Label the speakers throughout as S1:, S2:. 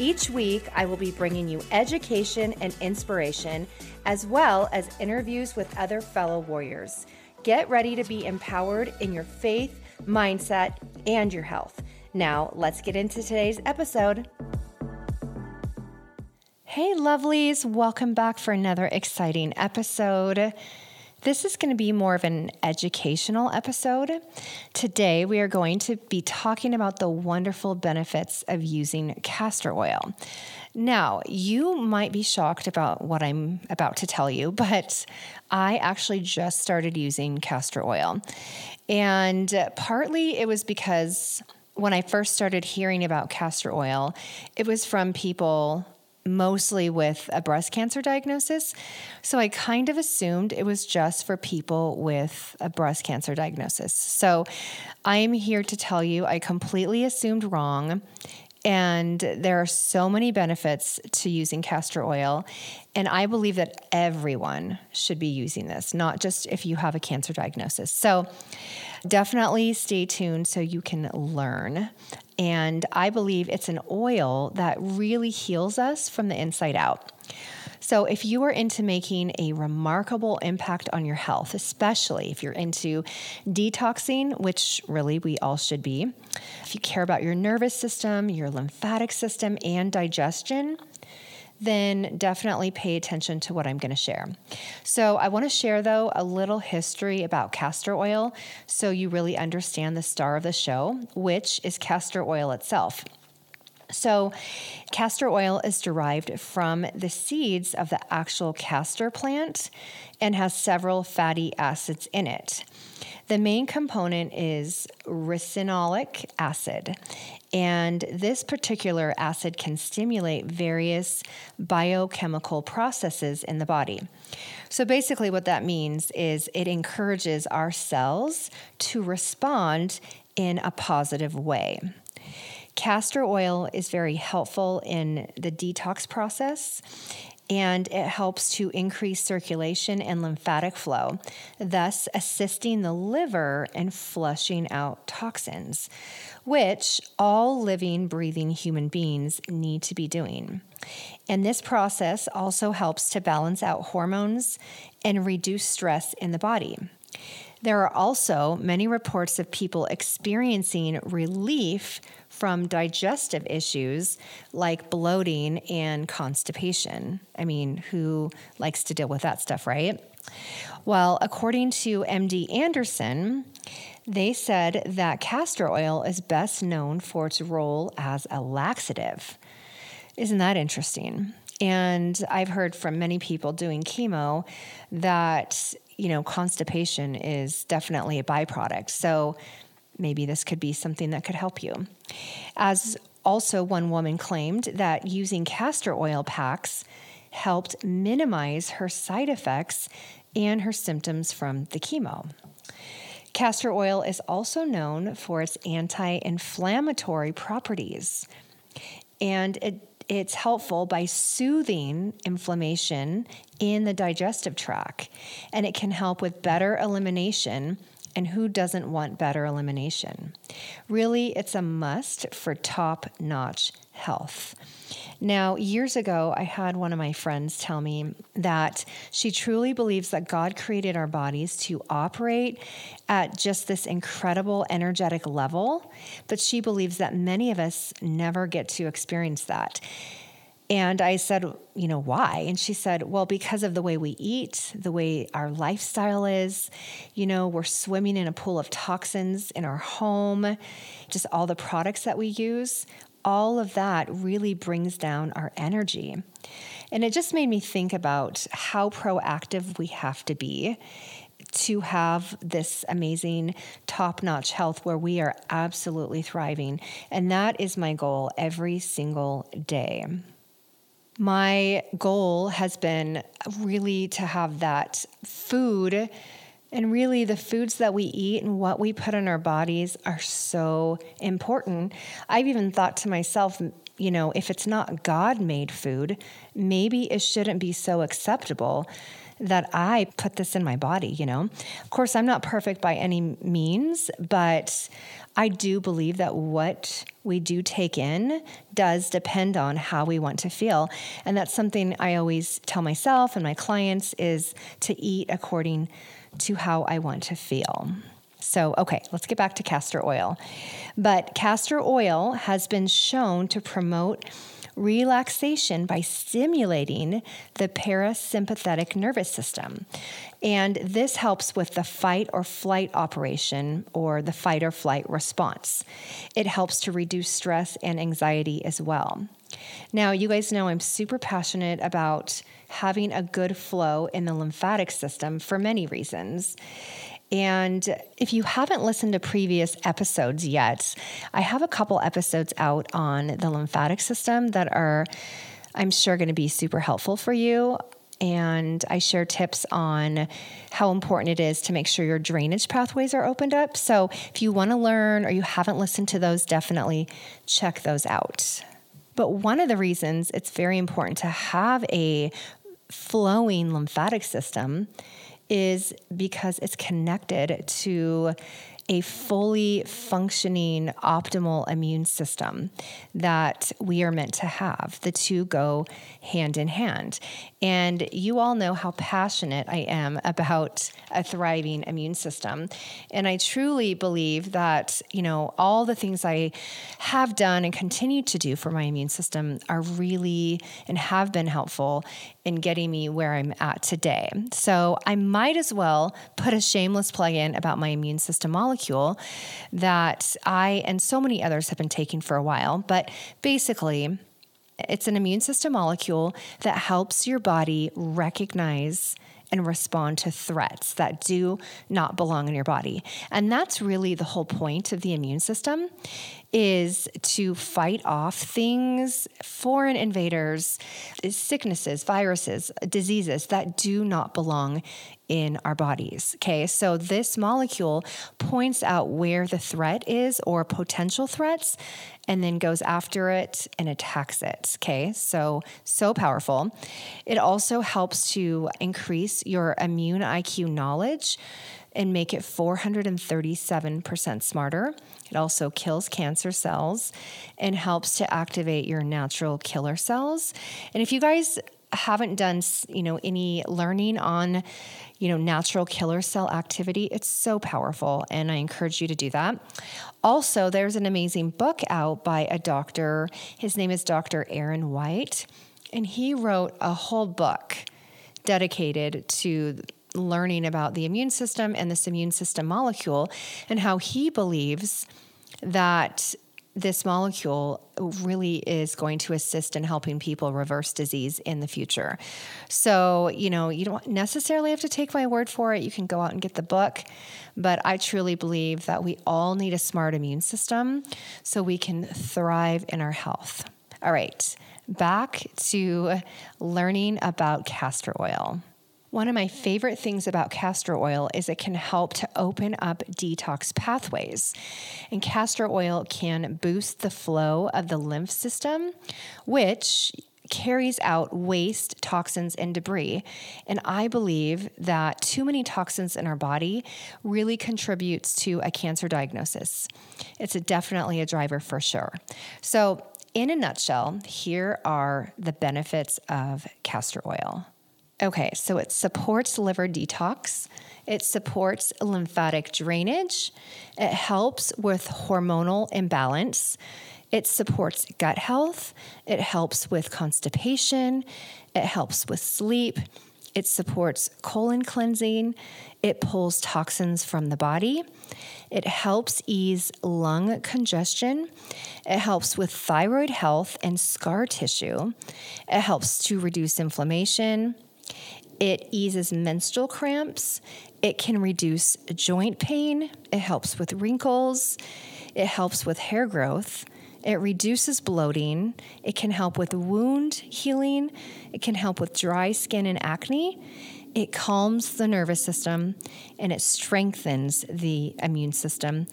S1: Each week, I will be bringing you education and inspiration, as well as interviews with other fellow warriors. Get ready to be empowered in your faith, mindset, and your health. Now, let's get into today's episode. Hey, lovelies, welcome back for another exciting episode. This is going to be more of an educational episode. Today, we are going to be talking about the wonderful benefits of using castor oil. Now, you might be shocked about what I'm about to tell you, but I actually just started using castor oil. And partly it was because when I first started hearing about castor oil, it was from people mostly with a breast cancer diagnosis. So I kind of assumed it was just for people with a breast cancer diagnosis. So I am here to tell you I completely assumed wrong. And there are so many benefits to using castor oil. And I believe that everyone should be using this, not just if you have a cancer diagnosis. So definitely stay tuned so you can learn. And I believe it's an oil that really heals us from the inside out. So, if you are into making a remarkable impact on your health, especially if you're into detoxing, which really we all should be, if you care about your nervous system, your lymphatic system, and digestion, then definitely pay attention to what I'm going to share. So, I want to share, though, a little history about castor oil so you really understand the star of the show, which is castor oil itself. So, castor oil is derived from the seeds of the actual castor plant and has several fatty acids in it. The main component is ricinolic acid, and this particular acid can stimulate various biochemical processes in the body. So, basically, what that means is it encourages our cells to respond in a positive way. Castor oil is very helpful in the detox process and it helps to increase circulation and lymphatic flow, thus assisting the liver in flushing out toxins, which all living, breathing human beings need to be doing. And this process also helps to balance out hormones and reduce stress in the body. There are also many reports of people experiencing relief from digestive issues like bloating and constipation. I mean, who likes to deal with that stuff, right? Well, according to MD Anderson, they said that castor oil is best known for its role as a laxative. Isn't that interesting? And I've heard from many people doing chemo that, you know, constipation is definitely a byproduct. So maybe this could be something that could help you. As also, one woman claimed that using castor oil packs helped minimize her side effects and her symptoms from the chemo. Castor oil is also known for its anti inflammatory properties, and it, it's helpful by soothing inflammation in the digestive tract, and it can help with better elimination and who doesn't want better elimination? Really, it's a must for top notch health. Now, years ago, I had one of my friends tell me that she truly believes that God created our bodies to operate at just this incredible energetic level, but she believes that many of us never get to experience that. And I said, you know, why? And she said, well, because of the way we eat, the way our lifestyle is. You know, we're swimming in a pool of toxins in our home, just all the products that we use. All of that really brings down our energy. And it just made me think about how proactive we have to be to have this amazing top notch health where we are absolutely thriving. And that is my goal every single day. My goal has been really to have that food and really the foods that we eat and what we put in our bodies are so important. I've even thought to myself, you know, if it's not God made food, maybe it shouldn't be so acceptable that I put this in my body, you know? Of course, I'm not perfect by any means, but I do believe that what we do take in does depend on how we want to feel. And that's something I always tell myself and my clients is to eat according to how I want to feel. So, okay, let's get back to castor oil. But castor oil has been shown to promote relaxation by stimulating the parasympathetic nervous system. And this helps with the fight or flight operation or the fight or flight response. It helps to reduce stress and anxiety as well. Now, you guys know I'm super passionate about having a good flow in the lymphatic system for many reasons. And if you haven't listened to previous episodes yet, I have a couple episodes out on the lymphatic system that are, I'm sure, going to be super helpful for you. And I share tips on how important it is to make sure your drainage pathways are opened up. So if you want to learn or you haven't listened to those, definitely check those out. But one of the reasons it's very important to have a flowing lymphatic system is because it's connected to a fully functioning optimal immune system that we are meant to have. The two go hand in hand. And you all know how passionate I am about a thriving immune system. And I truly believe that, you know, all the things I have done and continue to do for my immune system are really and have been helpful in getting me where I'm at today. So I might as well put a shameless plug in about my immune system molecule that I and so many others have been taking for a while. But basically, it's an immune system molecule that helps your body recognize and respond to threats that do not belong in your body. And that's really the whole point of the immune system is to fight off things, foreign invaders, sicknesses, viruses, diseases that do not belong in our bodies. Okay, so this molecule points out where the threat is or potential threats and then goes after it and attacks it. Okay, so so powerful. It also helps to increase your immune IQ knowledge and make it 437% smarter. It also kills cancer cells and helps to activate your natural killer cells. And if you guys haven't done, you know, any learning on, you know, natural killer cell activity, it's so powerful and I encourage you to do that. Also, there's an amazing book out by a doctor. His name is Dr. Aaron White, and he wrote a whole book dedicated to learning about the immune system and this immune system molecule and how he believes that this molecule really is going to assist in helping people reverse disease in the future. So, you know, you don't necessarily have to take my word for it. You can go out and get the book. But I truly believe that we all need a smart immune system so we can thrive in our health. All right, back to learning about castor oil. One of my favorite things about castor oil is it can help to open up detox pathways. And castor oil can boost the flow of the lymph system, which carries out waste, toxins, and debris. And I believe that too many toxins in our body really contributes to a cancer diagnosis. It's a definitely a driver for sure. So, in a nutshell, here are the benefits of castor oil. Okay, so it supports liver detox, it supports lymphatic drainage, it helps with hormonal imbalance, it supports gut health, it helps with constipation, it helps with sleep, it supports colon cleansing, it pulls toxins from the body, it helps ease lung congestion, it helps with thyroid health and scar tissue, it helps to reduce inflammation it eases menstrual cramps. It can reduce joint pain. It helps with wrinkles. It helps with hair growth. It reduces bloating. It can help with wound healing. It can help with dry skin and acne it calms the nervous system and it strengthens the immune system.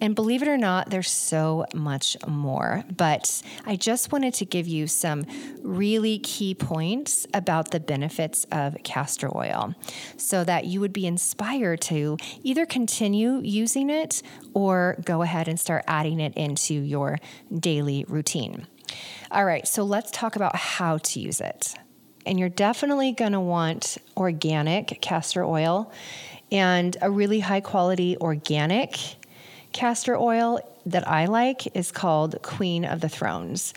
S1: And believe it or not, there's so much more. But I just wanted to give you some really key points about the benefits of castor oil so that you would be inspired to either continue using it or go ahead and start adding it into your daily routine. All right, so let's talk about how to use it and you're definitely going to want organic castor oil and a really high quality organic castor oil that I like is called Queen of the Thrones.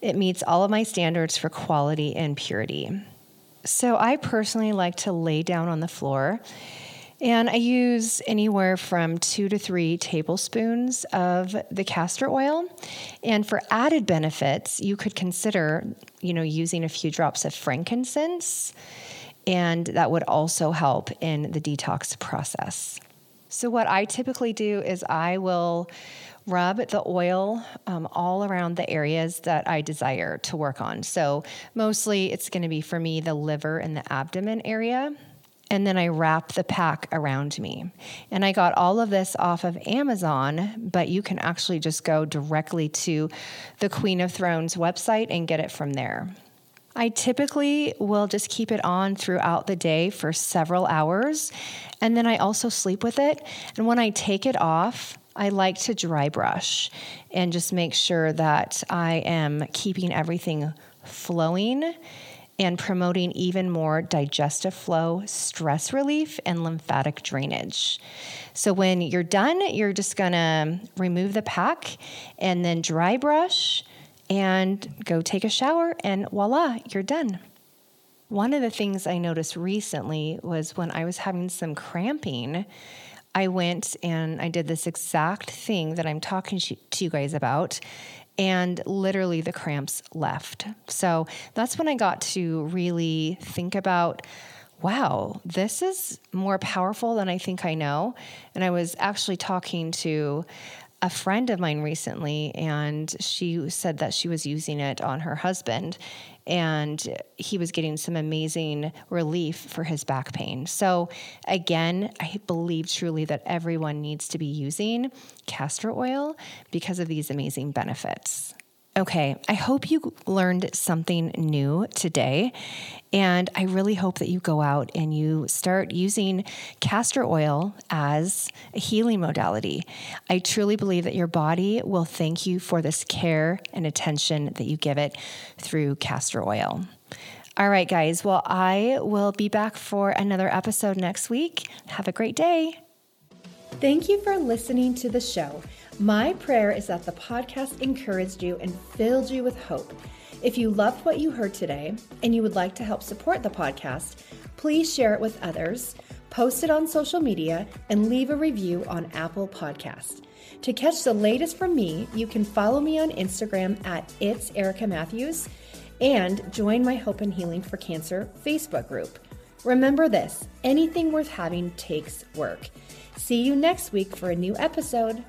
S1: It meets all of my standards for quality and purity. So I personally like to lay down on the floor and I use anywhere from two to three tablespoons of the castor oil. And for added benefits, you could consider, you know, using a few drops of frankincense, and that would also help in the detox process. So, what I typically do is I will rub the oil um, all around the areas that I desire to work on. So, mostly it's going to be for me the liver and the abdomen area and then I wrap the pack around me. And I got all of this off of Amazon, but you can actually just go directly to the Queen of Thrones website and get it from there. I typically will just keep it on throughout the day for several hours, and then I also sleep with it. And when I take it off, I like to dry brush and just make sure that I am keeping everything flowing and promoting even more digestive flow, stress relief, and lymphatic drainage. So, when you're done, you're just gonna remove the pack and then dry brush and go take a shower, and voila, you're done. One of the things I noticed recently was when I was having some cramping. I went and I did this exact thing that I'm talking to you guys about and literally the cramps left. So that's when I got to really think about wow, this is more powerful than I think I know. And I was actually talking to a friend of mine recently, and she said that she was using it on her husband and he was getting some amazing relief for his back pain. So, again, I believe truly that everyone needs to be using castor oil because of these amazing benefits. Okay, I hope you learned something new today. And I really hope that you go out and you start using castor oil as a healing modality. I truly believe that your body will thank you for this care and attention that you give it through castor oil. All right, guys. Well, I will be back for another episode next week. Have a great day. Thank you for listening to the show. My prayer is that the podcast encouraged you and filled you with hope. If you loved what you heard today and you would like to help support the podcast, please share it with others, post it on social media, and leave a review on Apple Podcast. To catch the latest from me, you can follow me on Instagram at It's Erica Matthews and join my Hope and Healing for Cancer Facebook group. Remember this anything worth having takes work. See you next week for a new episode.